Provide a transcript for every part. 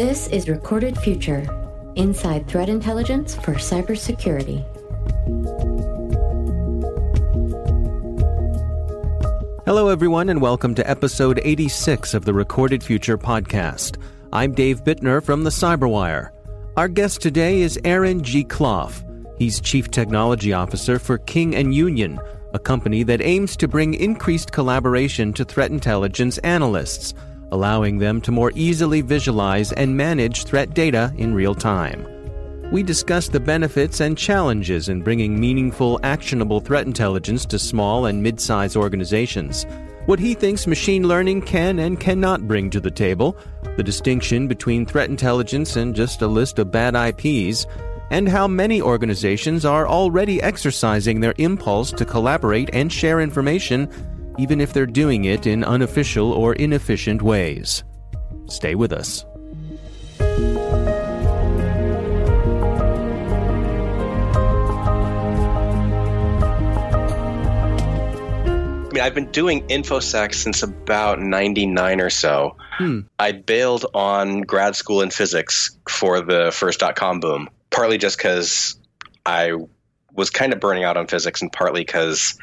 This is Recorded Future Inside Threat Intelligence for Cybersecurity. Hello, everyone, and welcome to episode 86 of the Recorded Future podcast. I'm Dave Bittner from the Cyberwire. Our guest today is Aaron Gee-Clough. He's Chief Technology Officer for King and Union, a company that aims to bring increased collaboration to threat intelligence analysts, allowing them to more easily visualize and manage threat data in real time. We discuss the benefits and challenges in bringing meaningful, actionable threat intelligence to small and mid sized organizations, what he thinks machine learning can and cannot bring to the table, the distinction between threat intelligence and just a list of bad IPs, and how many organizations are already exercising their impulse to collaborate and share information, even if they're doing it in unofficial or inefficient ways. Stay with us. I mean, I've been doing InfoSec since about 99 or so. Hmm. I bailed on grad school in physics for the first dot com boom, partly just because I was kind of burning out on physics, and partly because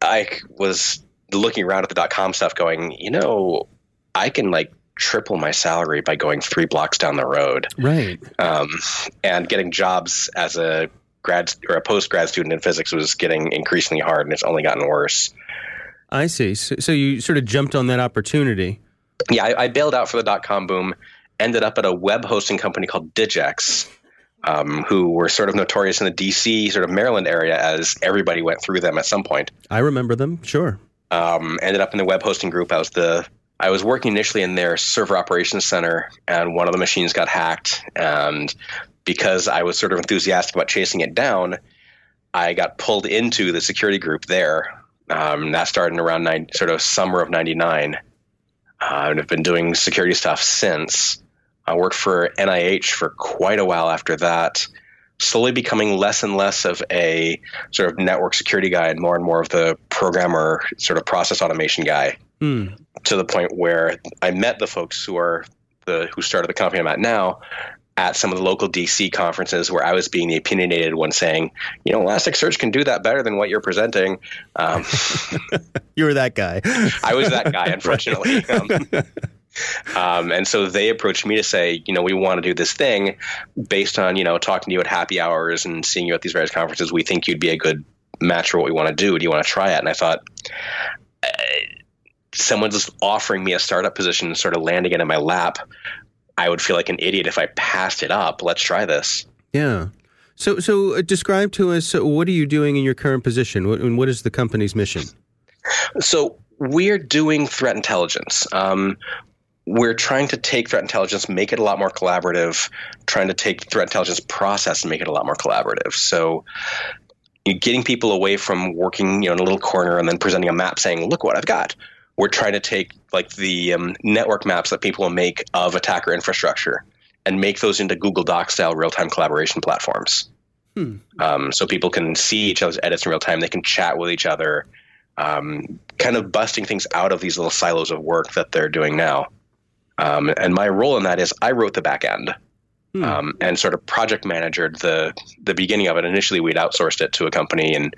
I was looking around at the dot com stuff going, you know, I can like triple my salary by going three blocks down the road. Right. Um, and getting jobs as a grad or a post grad student in physics was getting increasingly hard, and it's only gotten worse. I see. So, so you sort of jumped on that opportunity. Yeah, I, I, bailed out for the dot com boom. Ended up at a web hosting company called Digex, um, who were sort of notorious in the DC, sort of Maryland area, as everybody went through them at some point. I remember them. Sure. Um, ended up in the web hosting group. I was the I was working initially in their server operations center, and one of the machines got hacked. And because I was sort of enthusiastic about chasing it down, I got pulled into the security group there um, that started in around nine, sort of summer of '99, uh, and I've been doing security stuff since. I worked for NIH for quite a while after that, slowly becoming less and less of a sort of network security guy and more and more of the programmer, sort of process automation guy. Mm. To the point where I met the folks who are the who started the company I'm at now, at some of the local DC conferences where I was being the opinionated one saying, you know, Elasticsearch can do that better than what you're presenting. Um, you were that guy. I was that guy, unfortunately. Um, um, and so they approached me to say, you know, we want to do this thing based on, you know, talking to you at happy hours and seeing you at these various conferences. We think you'd be a good match for what we want to do. Do you want to try it? And I thought, uh, someone's just offering me a startup position, and sort of landing it in my lap. I would feel like an idiot if I passed it up. Let's try this. Yeah. So, so uh, describe to us uh, what are you doing in your current position, what, and what is the company's mission? So, we're doing threat intelligence. Um, we're trying to take threat intelligence, make it a lot more collaborative. Trying to take threat intelligence process and make it a lot more collaborative. So, getting people away from working, you know, in a little corner and then presenting a map saying, "Look what I've got." we're trying to take like the um, network maps that people make of attacker infrastructure and make those into Google Doc style real time collaboration platforms. Hmm. Um, so people can see each other's edits in real time. They can chat with each other, um, kind of busting things out of these little silos of work that they're doing now. Um, and my role in that is I wrote the back end. Hmm. Um, and sort of project managered the the beginning of it. Initially, we'd outsourced it to a company, and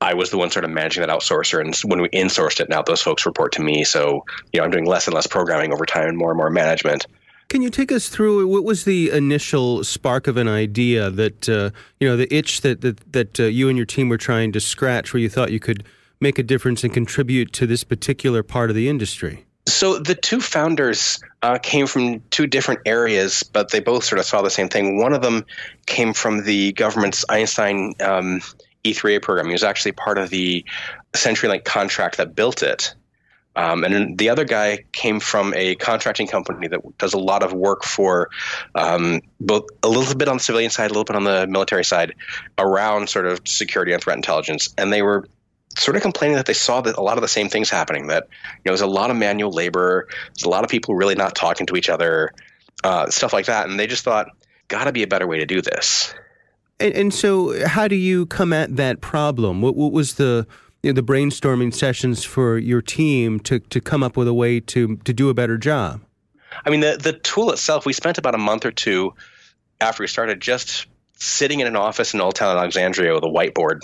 I was the one sort of managing that outsourcer. And when we insourced it, now those folks report to me. So you know, I'm doing less and less programming over time, and more and more management. Can you take us through what was the initial spark of an idea that uh, you know the itch that that, that uh, you and your team were trying to scratch, where you thought you could make a difference and contribute to this particular part of the industry? So the two founders uh, came from two different areas, but they both sort of saw the same thing. One of them came from the government's Einstein um, E3A program. He was actually part of the CenturyLink contract that built it. Um, and the other guy came from a contracting company that does a lot of work for um, both a little bit on the civilian side, a little bit on the military side around sort of security and threat intelligence. And they were sort of complaining that they saw that a lot of the same things happening. That you know, there's a lot of manual labor, there's a lot of people really not talking to each other, uh, stuff like that, and they just thought, got to be a better way to do this. And, and, so, how do you come at that problem? What, what was the you know, the brainstorming sessions for your team to to come up with a way to to do a better job? I mean, the the tool itself, we spent about a month or two after we started just sitting in an office in Old Town Alexandria with a whiteboard.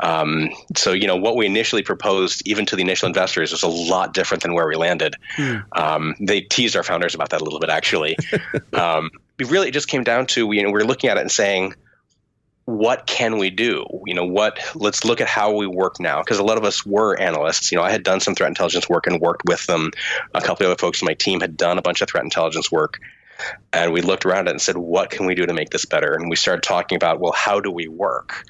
Um, so you know what we initially proposed, even to the initial investors, was a lot different than where we landed. Hmm. Um, they teased our founders about that a little bit, actually. um, it really just came down to you know we we're looking at it and saying, what can we do? You know, what? Let's look at how we work now, because a lot of us were analysts. You know, I had done some threat intelligence work and worked with them. A couple of other folks on my team had done a bunch of threat intelligence work, and we looked around it and said, what can we do to make this better? And we started talking about, well, how do we work?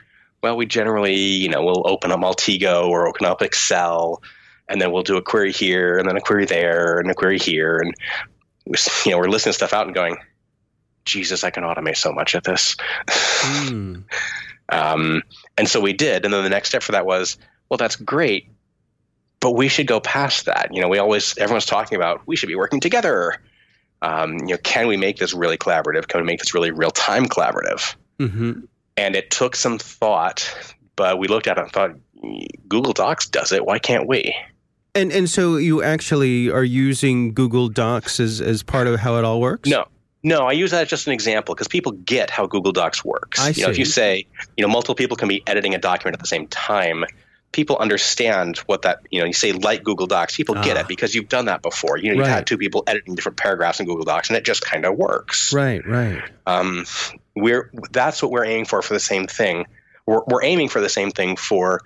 Well, we generally, you know, we'll open up Maltego or open up Excel, and then we'll do a query here, and then a query there, and a query here, and we, you know, we're listing stuff out and going, Jesus, I can automate so much of this. Mm. um, and so we did. And then the next step for that was, well, that's great, but we should go past that. You know, we always, everyone's talking about we should be working together. Um, you know, can we make this really collaborative? Can we make this really real time collaborative? Mm-hmm. And it took some thought, but we looked at it and thought, Google Docs does it. Why can't we? And and so you actually are using Google Docs as, as part of how it all works? No, no, I use that as just an example because people get how Google Docs works. I you see. know, if you say, you know, multiple people can be editing a document at the same time, people understand what that, you know, you say like Google Docs, people get it ah. because you've done that before. You know, you've right. had two people editing different paragraphs in Google Docs and it just kind of works. Right, right. Um, we're that's what we're aiming for for the same thing. We're, we're aiming for the same thing for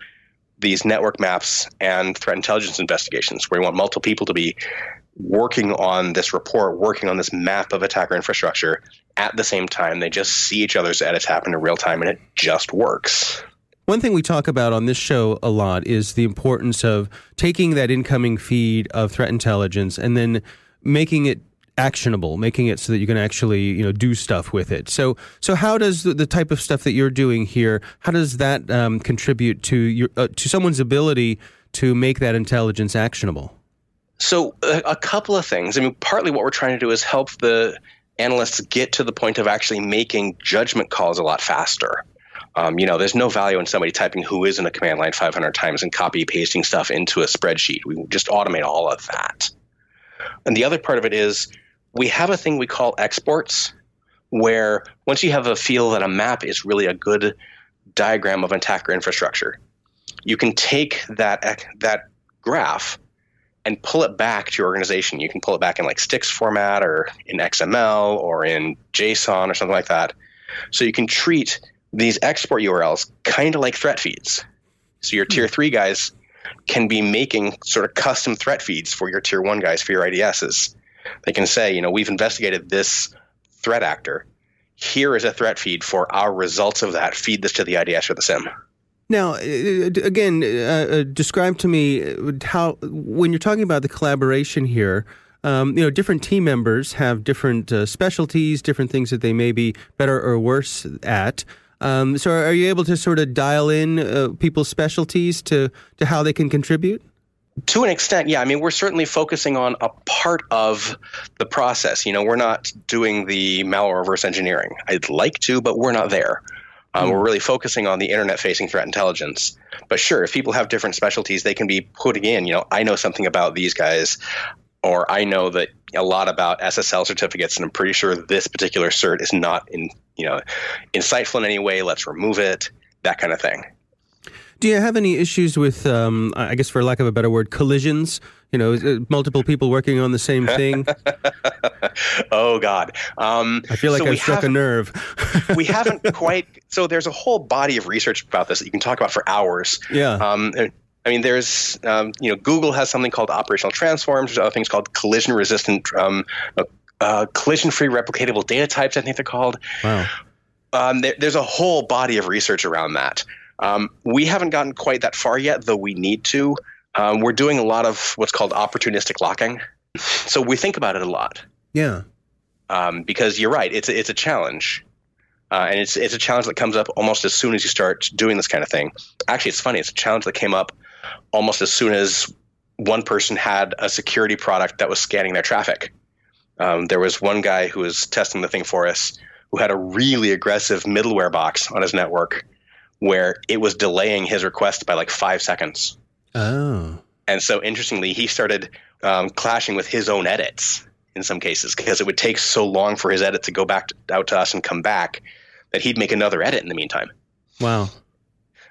these network maps and threat intelligence investigations, where we want multiple people to be working on this report, working on this map of attacker infrastructure at the same time. They just see each other's edits happen in real time and it just works. One thing we talk about on this show a lot is the importance of taking that incoming feed of threat intelligence and then making it actionable, making it so that you can actually you know do stuff with it. So so how does the, the type of stuff that you're doing here how does that um, contribute to your uh, to someone's ability to make that intelligence actionable? So, a, a, couple of things. I mean, partly what we're trying to do is help the analysts get to the point of actually making judgment calls a lot faster. Um, you know, there's no value in somebody typing whois in a command line 500 times and copy pasting stuff into a spreadsheet. We just automate all of that. And the other part of it is we have a thing we call exports, where once you have a feel that a map is really a good diagram of attacker infrastructure, you can take that that graph and pull it back to your organization. You can pull it back in like STIX format or in XML or in JSON or something like that. So you can treat these export URLs kind of like threat feeds. So your tier hmm. three guys can be making sort of custom threat feeds for your tier one guys for your IDSs. They can say, you know, we've investigated this threat actor. Here is a threat feed for our results of that. Feed this to the IDS or the SIEM. Now, uh, again, uh, uh, describe to me how when you're talking about the collaboration here. Um, you know, different team members have different uh, specialties, different things that they may be better or worse at. Um, so, are you able to sort of dial in uh, people's specialties to to how they can contribute? To an extent, yeah. I mean, we're certainly focusing on a part of the process. You know, we're not doing the malware reverse engineering. I'd like to, but we're not there. Um, mm. We're really focusing on the internet facing threat intelligence. But sure, if people have different specialties, they can be putting in, you know, I know something about these guys, or I know that a lot about SSL certificates, and I'm pretty sure this particular cert is not in, you know, insightful in any way. Let's remove it. That kind of thing. Do you have any issues with, um, I guess, for lack of a better word, collisions? You know, multiple people working on the same thing. oh God! Um, I feel like so I struck a nerve. we haven't quite. So there's a whole body of research about this that you can talk about for hours. Yeah. Um, I mean, there's, um, you know, Google has something called operational transforms. There's other things called collision resistant, um, uh, uh, collision free replicatable data types. I think they're called. Wow. Um, there, there's a whole body of research around that. Um, we haven't gotten quite that far yet, though we need to. Um, we're doing a lot of what's called opportunistic locking. So we think about it a lot. Yeah. Um, because you're right, it's a, it's a challenge. Uh, and it's it's a challenge that comes up almost as soon as you start doing this kind of thing. Actually, it's funny. It's a challenge that came up almost as soon as one person had a security product that was scanning their traffic. Um, there was one guy who was testing the thing for us who had a really aggressive middleware box on his network where it was delaying his request by like five seconds. Oh. And so, interestingly, he started um, clashing with his own edits in some cases because it would take so long for his edit to go back to, out to us and come back that he'd make another edit in the meantime. Wow.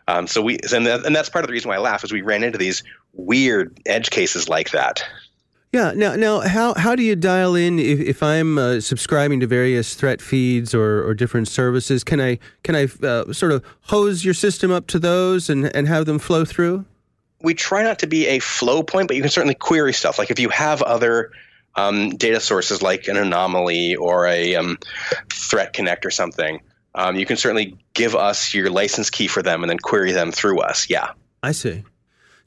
Um, so we and, that, and that's part of the reason why I laugh is we ran into these weird edge cases like that. Yeah. Now, now, how how do you dial in if, if I'm uh, subscribing to various threat feeds or, or different services? Can I can I uh, sort of hose your system up to those and and have them flow through? We try not to be a flow point, but you can certainly query stuff. Like if you have other um, data sources like an Anomali or a um, ThreatConnect or something, um, you can certainly give us your license key for them and then query them through us. Yeah. I see.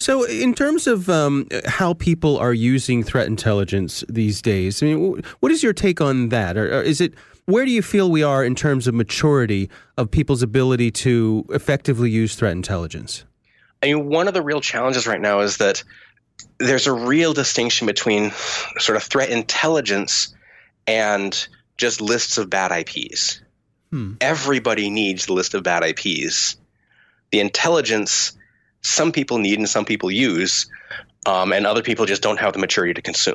So, in terms of um, how people are using threat intelligence these days, I mean, what is your take on that? Or, or, is it where do you feel we are in terms of maturity of people's ability to effectively use threat intelligence? I mean, one of the real challenges right now is that there's a real distinction between sort of threat intelligence and just lists of bad IPs. Hmm. Everybody needs the list of bad IPs. The intelligence some people need and some people use, um, and other people just don't have the maturity to consume.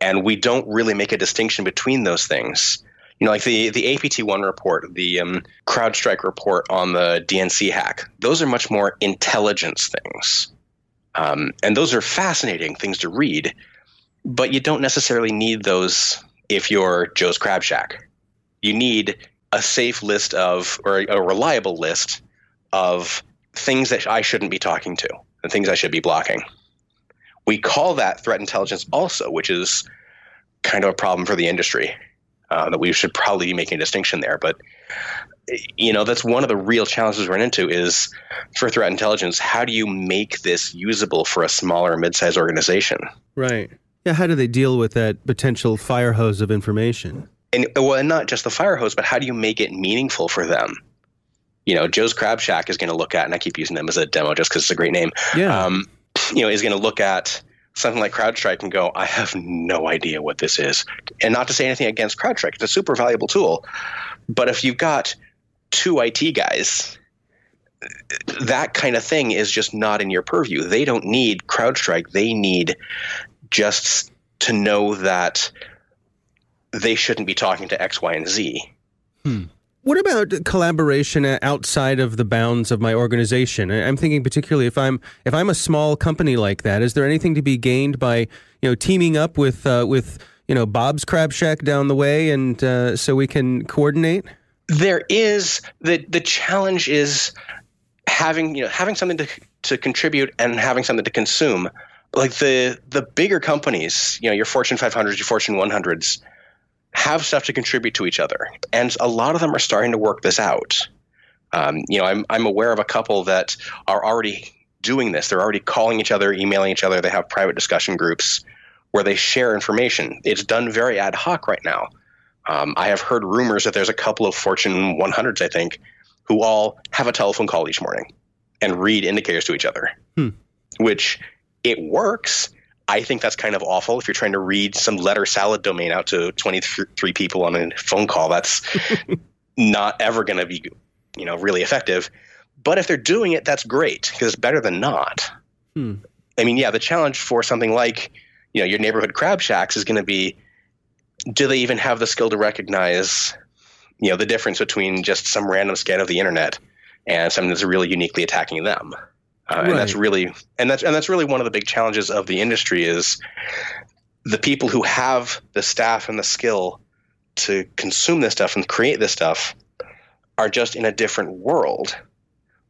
And we don't really make a distinction between those things. You know, like the the APT one report, the um, CrowdStrike report on the DNC hack. Those are much more intelligence things, um, and those are fascinating things to read. But you don't necessarily need those if you're Joe's Crab Shack. You need a safe list of, or a reliable list of things that I shouldn't be talking to and things I should be blocking. We call that threat intelligence also, which is kind of a problem for the industry uh, that we should probably be making a distinction there. But you know, that's one of the real challenges we run into is for threat intelligence. How do you make this usable for a smaller, mid-sized organization? Right. Yeah. How do they deal with that potential fire hose of information? And well, and not just the fire hose, but how do you make it meaningful for them? You know, Joe's Crab Shack is going to look at, and I keep using them as a demo just because it's a great name. Yeah. Um, you know, is going to look at something like CrowdStrike and go, I have no idea what this is. And not to say anything against CrowdStrike, it's a super valuable tool. But if you've got two IT guys, that kind of thing is just not in your purview. They don't need CrowdStrike. They need just to know that they shouldn't be talking to X, Y, and Z. Hmm. What about collaboration outside of the bounds of my organization? I'm thinking particularly if I'm if I'm a small company like that, is there anything to be gained by you know teaming up with uh, with you know Bob's Crab Shack down the way, and uh, so we can coordinate? There is the the challenge is having you know having something to to contribute and having something to consume. Like the the bigger companies, you know, your Fortune 500s, your Fortune 100s have stuff to contribute to each other. And a lot of them are starting to work this out. Um, you know, I'm, I'm aware of a couple that are already doing this. They're already calling each other, emailing each other. They have private discussion groups where they share information. It's done very ad hoc right now. Um, I have heard rumors that there's a couple of Fortune 100s, I think, who all have a telephone call each morning and read indicators to each other, hmm. which it works. I think that's kind of awful. If you're trying to read some letter salad domain out to 23 people on a phone call, that's not ever going to be, you know, really effective. But if they're doing it, that's great because it's better than not. Hmm. I mean, yeah, the challenge for something like, you know, your neighborhood crab shacks is going to be, do they even have the skill to recognize, you know, the difference between just some random scan of the internet and something that's really uniquely attacking them? Uh, right. and that's really and that's and that's really one of the big challenges of the industry is the people who have the staff and the skill to consume this stuff and create this stuff are just in a different world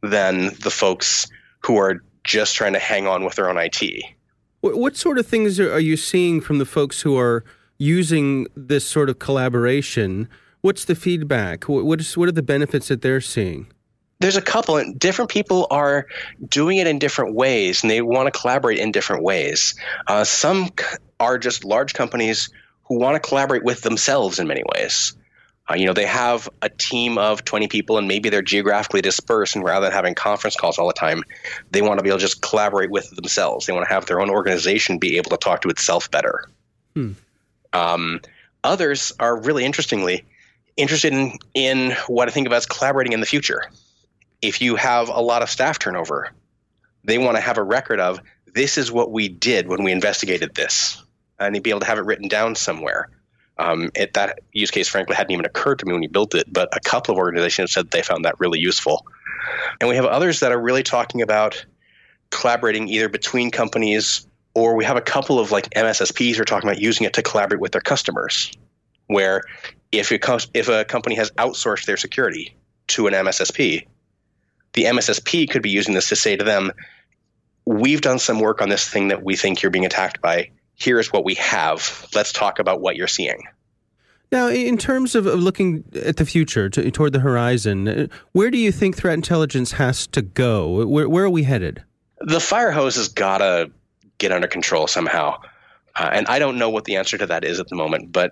than the folks who are just trying to hang on with their own IT. What sort of things are you seeing from the folks who are using this sort of collaboration? What's the feedback? What is, what are the benefits that they're seeing? There's a couple and different people are doing it in different ways and they want to collaborate in different ways. Uh, some are just large companies who want to collaborate with themselves in many ways. Uh, you know they have a team of 20 people and maybe they're geographically dispersed and rather than having conference calls all the time they want to be able to just collaborate with themselves. They want to have their own organization be able to talk to itself better. Hmm. um, others are really interestingly interested in, in what i think of as collaborating in the future if you have a lot of staff turnover, they want to have a record of this is what we did when we investigated this, and you'd be able to have it written down somewhere. Um, it, that use case, frankly, hadn't even occurred to me when we built it, but a couple of organizations said they found that really useful. And we have others that are really talking about collaborating either between companies or we have a couple of like MSSPs who are talking about using it to collaborate with their customers. Where if it comes, if a company has outsourced their security to an MSSP, the MSSP could be using this to say to them, "We've done some work on this thing that we think you're being attacked by. Here's what we have. Let's talk about what you're seeing." Now, in terms of looking at the future, to, toward the horizon, uh, where do you think threat intelligence has to go? Where, where are we headed? The fire hose has got to get under control somehow. Uh, and I don't know what the answer to that is at the moment, but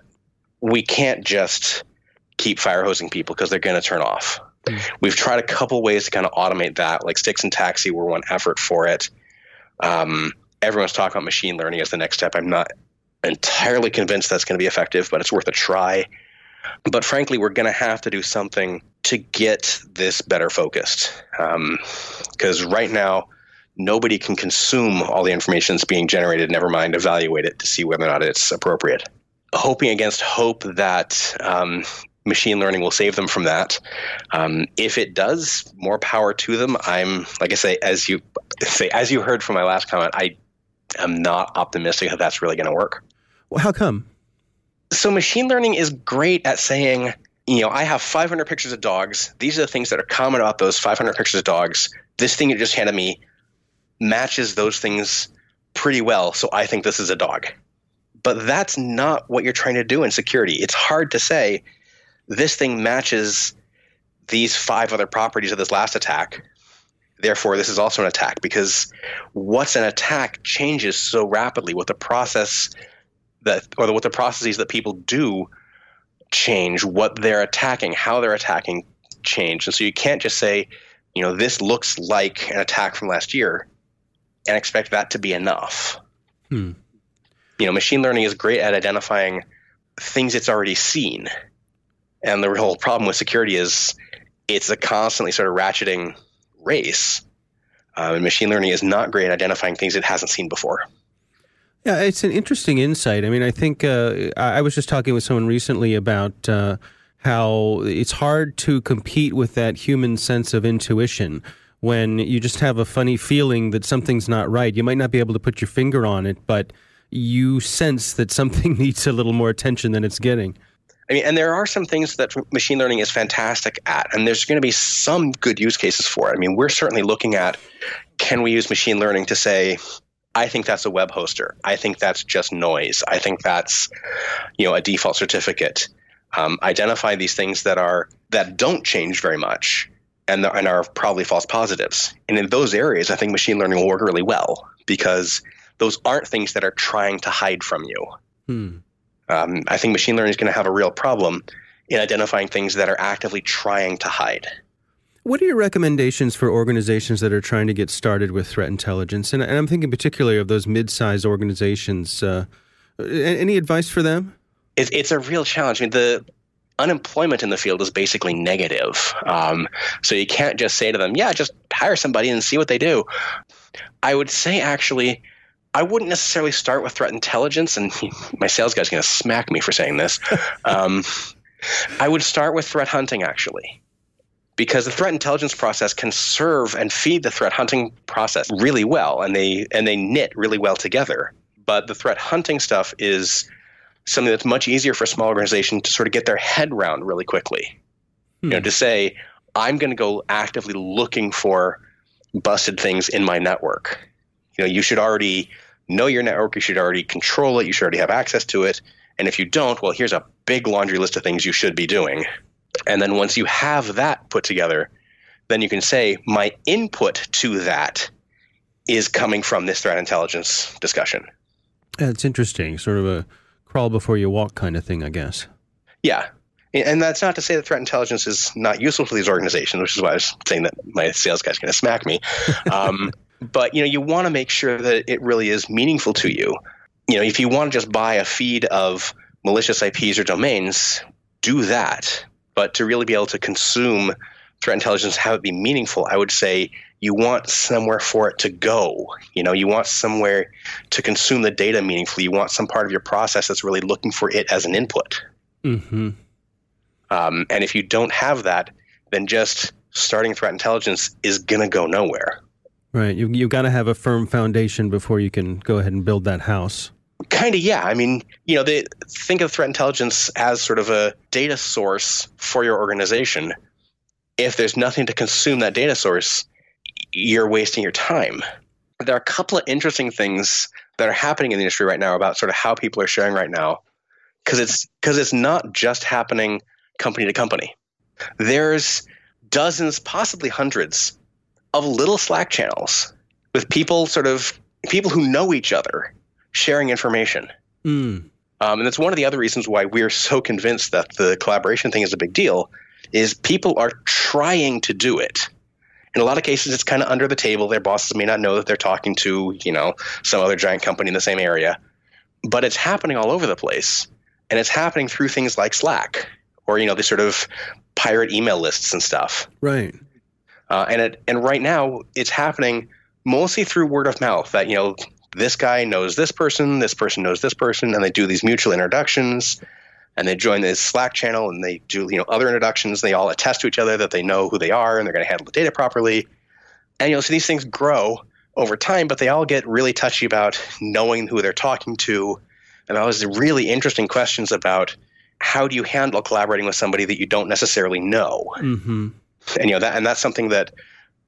we can't just keep fire hosing people because they're going to turn off. Mm. We've tried a couple ways to kind of automate that, like STIX and TAXII were one effort for it. Um, everyone's talking about machine learning as the next step. I'm not entirely convinced that's going to be effective, but it's worth a try. But frankly, we're going to have to do something to get this better focused. Because um, right now, nobody can consume all the information that's being generated, never mind evaluate it to see whether or not it's appropriate. Hoping against hope that um, machine learning will save them from that. Um, if it does, more power to them. I'm like I say, as you say, as you heard from my last comment, I am not optimistic that that's really going to work. Well, how come? So machine learning is great at saying, you know, I have 500 pictures of dogs. These are the things that are common about those 500 pictures of dogs. This thing you just handed me matches those things pretty well. So I think this is a dog. But that's not what you're trying to do in security. It's hard to say this thing matches these five other properties of this last attack. Therefore, this is also an attack because what's an attack changes so rapidly. What the process that, or what the processes that people do change, what they're attacking, how they're attacking change. And so you can't just say, you know, this looks like an attack from last year and expect that to be enough. Hmm. You know, machine learning is great at identifying things it's already seen. And the whole problem with security is it's a constantly sort of ratcheting race. Uh, and machine learning is not great at identifying things it hasn't seen before. Yeah, it's an interesting insight. I mean, I think uh, I was just talking with someone recently about uh, how it's hard to compete with that human sense of intuition when you just have a funny feeling that something's not right. You might not be able to put your finger on it, but you sense that something needs a little more attention than it's getting. I mean, and there are some things that machine learning is fantastic at, and there's going to be some good use cases for it. I mean, we're certainly looking at can we use machine learning to say, I think that's a web hoster. I think that's just noise. I think that's, you know, a default certificate. Um, identify these things that are that don't change very much and, the, and are probably false positives. And in those areas, I think machine learning will work really well because those aren't things that are trying to hide from you. Hmm. Um, I think machine learning is going to have a real problem in identifying things that are actively trying to hide. What are your recommendations for organizations that are trying to get started with threat intelligence? And, and I'm thinking particularly of those mid-sized organizations. Uh, any advice for them? It, it's a real challenge. I mean, the unemployment in the field is basically negative. Um, so you can't just say to them, yeah, just hire somebody and see what they do. I would say actually, I wouldn't necessarily start with threat intelligence, and my sales guy's going to smack me for saying this. Um, I would start with threat hunting actually. Because the threat intelligence process can serve and feed the threat hunting process really well, and they and they knit really well together. But the threat hunting stuff is something that's much easier for a small organization to sort of get their head around really quickly. Hmm. You know, hmm. to say, I'm going to go actively looking for busted things in my network. You know, you should already know your network, you should already control it, you should already have access to it. And if you don't, well, here's a big laundry list of things you should be doing. And then once you have that put together, then you can say, my input to that is coming from this threat intelligence discussion. That's interesting. Sort of a crawl before you walk kind of thing, I guess. Yeah. And that's not to say that threat intelligence is not useful for these organizations, which is why I was saying that my sales guy's going to smack me. Um, but you know, you want to make sure that it really is meaningful to you. You know, if you want to just buy a feed of malicious IPs or domains, do that. But to really be able to consume threat intelligence, have it be meaningful, I would say you want somewhere for it to go. You know, you want somewhere to consume the data meaningfully. You want some part of your process that's really looking for it as an input. Mm-hmm. Um, and if you don't have that, then just starting threat intelligence is going to go nowhere. Right. You you got to have a firm foundation before you can go ahead and build that house. Kind of, yeah. I mean, you know, they think of threat intelligence as sort of a data source for your organization. If there's nothing to consume that data source, you're wasting your time. There are a couple of interesting things that are happening in the industry right now about sort of how people are sharing right now, because it's because it's not just happening company to company. There's dozens, possibly hundreds, of little Slack channels with people sort of people who know each other sharing information. Mm. Um, and that's one of the other reasons why we're so convinced that the collaboration thing is a big deal. Is people are trying to do it. In a lot of cases, it's kind of under the table. Their bosses may not know that they're talking to, you know, some other giant company in the same area, but it's happening all over the place, and it's happening through things like Slack or you know, the sort of pirate email lists and stuff. Right. Uh, and it and right now it's happening mostly through word of mouth. That you know, this guy knows this person, this person knows this person, and they do these mutual introductions and they join this Slack channel and they do you know other introductions. They all attest to each other that they know who they are and they're going to handle the data properly. And you know, so these things grow over time, but they all get really touchy about knowing who they're talking to, and always really interesting questions about how do you handle collaborating with somebody that you don't necessarily know. Mm-hmm. And you know that, and that's something that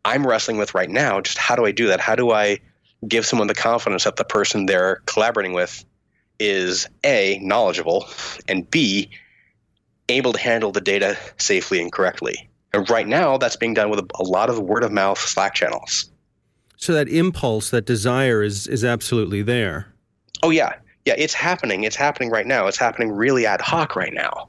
I'm wrestling with right now. Just how do I do that? How do I give someone the confidence that the person they're collaborating with is a knowledgeable and b able to handle the data safely and correctly. And right now, that's being done with a, a lot of word of mouth Slack channels. So that impulse, that desire, is is absolutely there. Oh yeah, yeah, it's happening. It's happening right now. It's happening really ad hoc right now.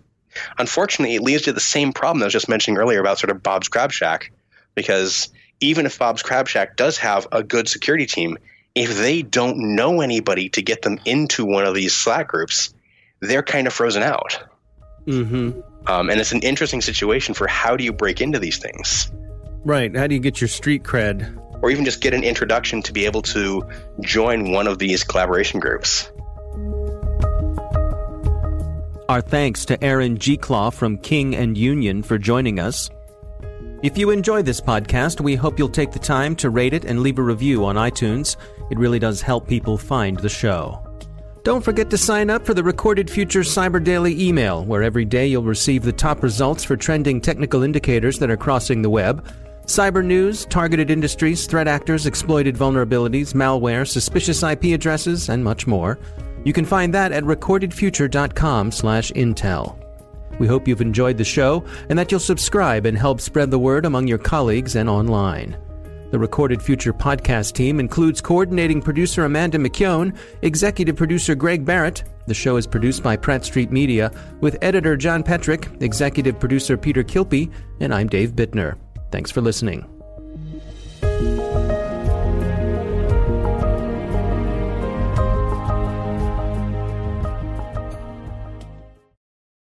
Unfortunately, it leads to the same problem that I was just mentioning earlier about sort of Bob's Crab Shack, because even if Bob's Crab Shack does have a good security team, if they don't know anybody to get them into one of these Slack groups, they're kind of frozen out. Mm-hmm. Um, and it's an interesting situation for how do you break into these things? Right. How do you get your street cred? Or even just get an introduction to be able to join one of these collaboration groups. Our thanks to Aaron Gee-Clough from King and Union for joining us. If you enjoy this podcast, we hope you'll take the time to rate it and leave a review on iTunes. It really does help people find the show. Don't forget to sign up for the Recorded Future Cyber Daily email, where every day you'll receive the top results for trending technical indicators that are crossing the web. Cyber news, targeted industries, threat actors, exploited vulnerabilities, malware, suspicious IP addresses, and much more. You can find that at recordedfuture.com/intel. We hope you've enjoyed the show and that you'll subscribe and help spread the word among your colleagues and online. The Recorded Future podcast team includes coordinating producer Amanda McKeown, executive producer Greg Barrett. The show is produced by Pratt Street Media with editor John Petrick, executive producer Peter Kilpe, and I'm Dave Bittner. Thanks for listening.